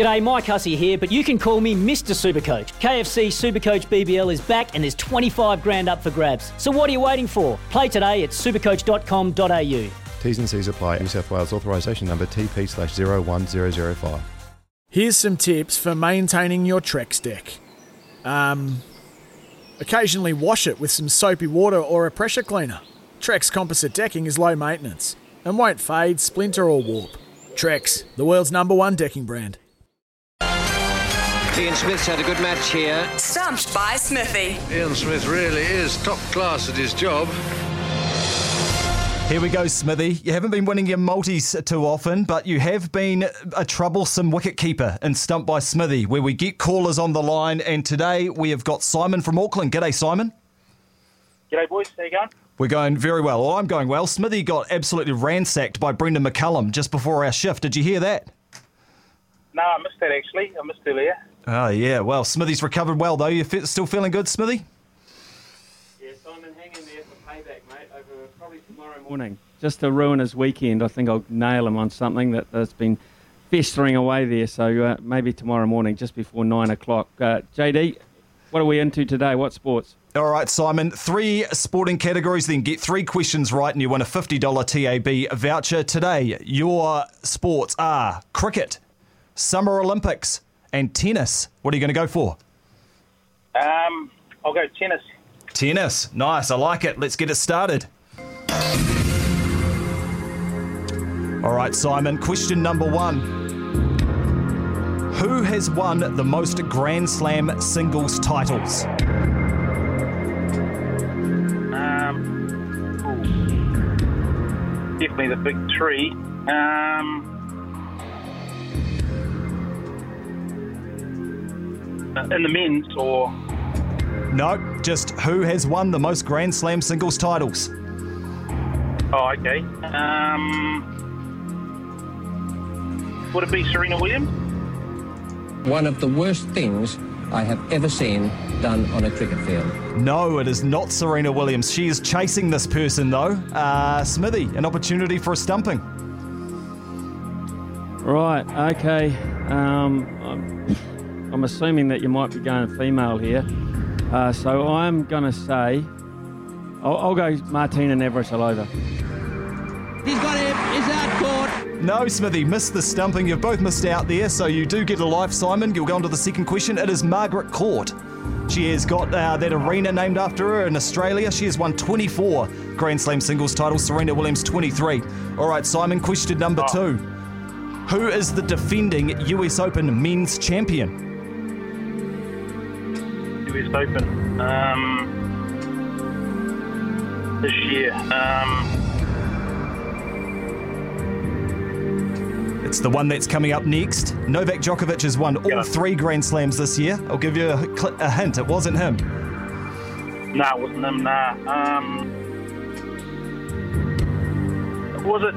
G'day, Mike Hussey here, but you can call me Mr. Supercoach. KFC Supercoach BBL is back and there's 25 grand up for grabs. So what are you waiting for? Play today at supercoach.com.au. T's and C's apply. New South Wales authorisation number TP slash 01005. Here's some tips for maintaining your Trex deck. Um, occasionally wash it with some soapy water or a pressure cleaner. Trex composite decking is low maintenance and won't fade, splinter, or warp. Trex, the world's number one decking brand. Ian Smith's had a good match here. Stumped by Smithy. Ian Smith really is top class at his job. Here we go, Smithy. You haven't been winning your multis too often, but you have been a troublesome wicket keeper in Stump by Smithy, where we get callers on the line. And today we have got Simon from Auckland. G'day, Simon. G'day, boys. How you going? We're going very well. Well, I'm going well. Smithy got absolutely ransacked by Brendon McCullum just before our shift. Did you hear that? No, I missed that actually. I missed earlier. Oh, yeah. Well, Smithy's recovered well, though. You're still feeling good, Smithy? Yeah, Simon, hang in there for payback, mate, over probably tomorrow morning. Just to ruin his weekend, I think I'll nail him on something that, that's been festering away there. So uh, maybe tomorrow morning, just before nine o'clock. Uh, JD, what are we into today? What sports? All right, Simon. Three sporting categories, then get three questions right, and you win a $50 TAB voucher. Today, your sports are cricket, Summer Olympics, and tennis. What are you going to go for? Um, I'll go tennis. Tennis. Nice. I like it. Let's get it started. All right, Simon. Question number one. Who has won the most Grand Slam singles titles? Um, definitely the big three. Um, in the men's or No, just who has won the most Grand Slam singles titles? oh, okay. Um, would it be Serena Williams? One of the worst things I have ever seen done on a cricket field. No, it is not Serena Williams. She is chasing this person, though. Uh, Smithy, an opportunity for a stumping. Right, okay. Um, I'm, I'm assuming that you might be going female here. Uh, so I'm going to say, I'll, I'll go Martina Navratilova. He's got him. He's out court. No, Smithy, missed the stumping. You've both missed out there, so you do get a life, Simon. You'll go on to the second question. It is Margaret Court. She has got uh, that arena named after her in Australia. She has won 24 Grand Slam singles titles, Serena Williams 23. All right, Simon, question number two. Who is the defending US Open men's champion? US Open. Um, this year. Um, It's the one that's coming up next. Novak Djokovic has won all three Grand Slams this year. I'll give you a, cl- a hint. It wasn't him. nah, it wasn't him. Nah. Um, was it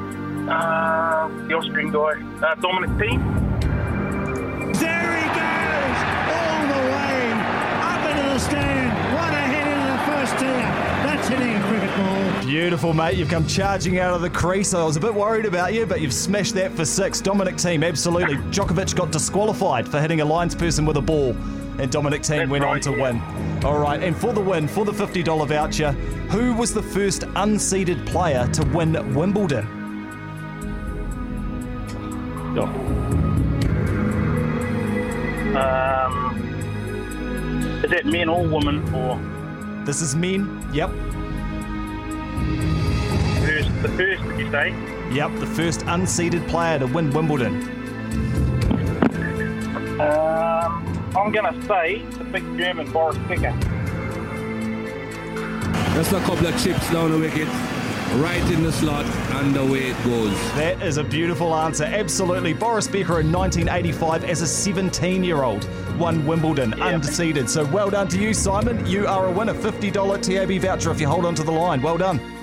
uh, the Austrian guy, uh, Dominic Thiem? Beautiful, mate. You've come charging out of the crease. I was a bit worried about you, but you've smashed that for six. Dominic Thiem, absolutely. Djokovic got disqualified for hitting a linesperson with a ball, and Dominic Thiem That's went on to yeah. win. All right, and for the win, for the $50 voucher, who was the first unseeded player to win Wimbledon? Um, is that men or women or This is men. Yep. First? The first, did you say? Yep, the first unseeded player to win Wimbledon. Um, I'm going to say the big German Boris Becker. Just a couple of chips down the wicket, right in the slot, and away it goes. That is a beautiful answer. Absolutely. Boris Becker in 1985 as a 17 year old won Wimbledon unseeded. So well done to you, Simon. You are a winner. $50 TAB voucher if you hold on to the line. Well done.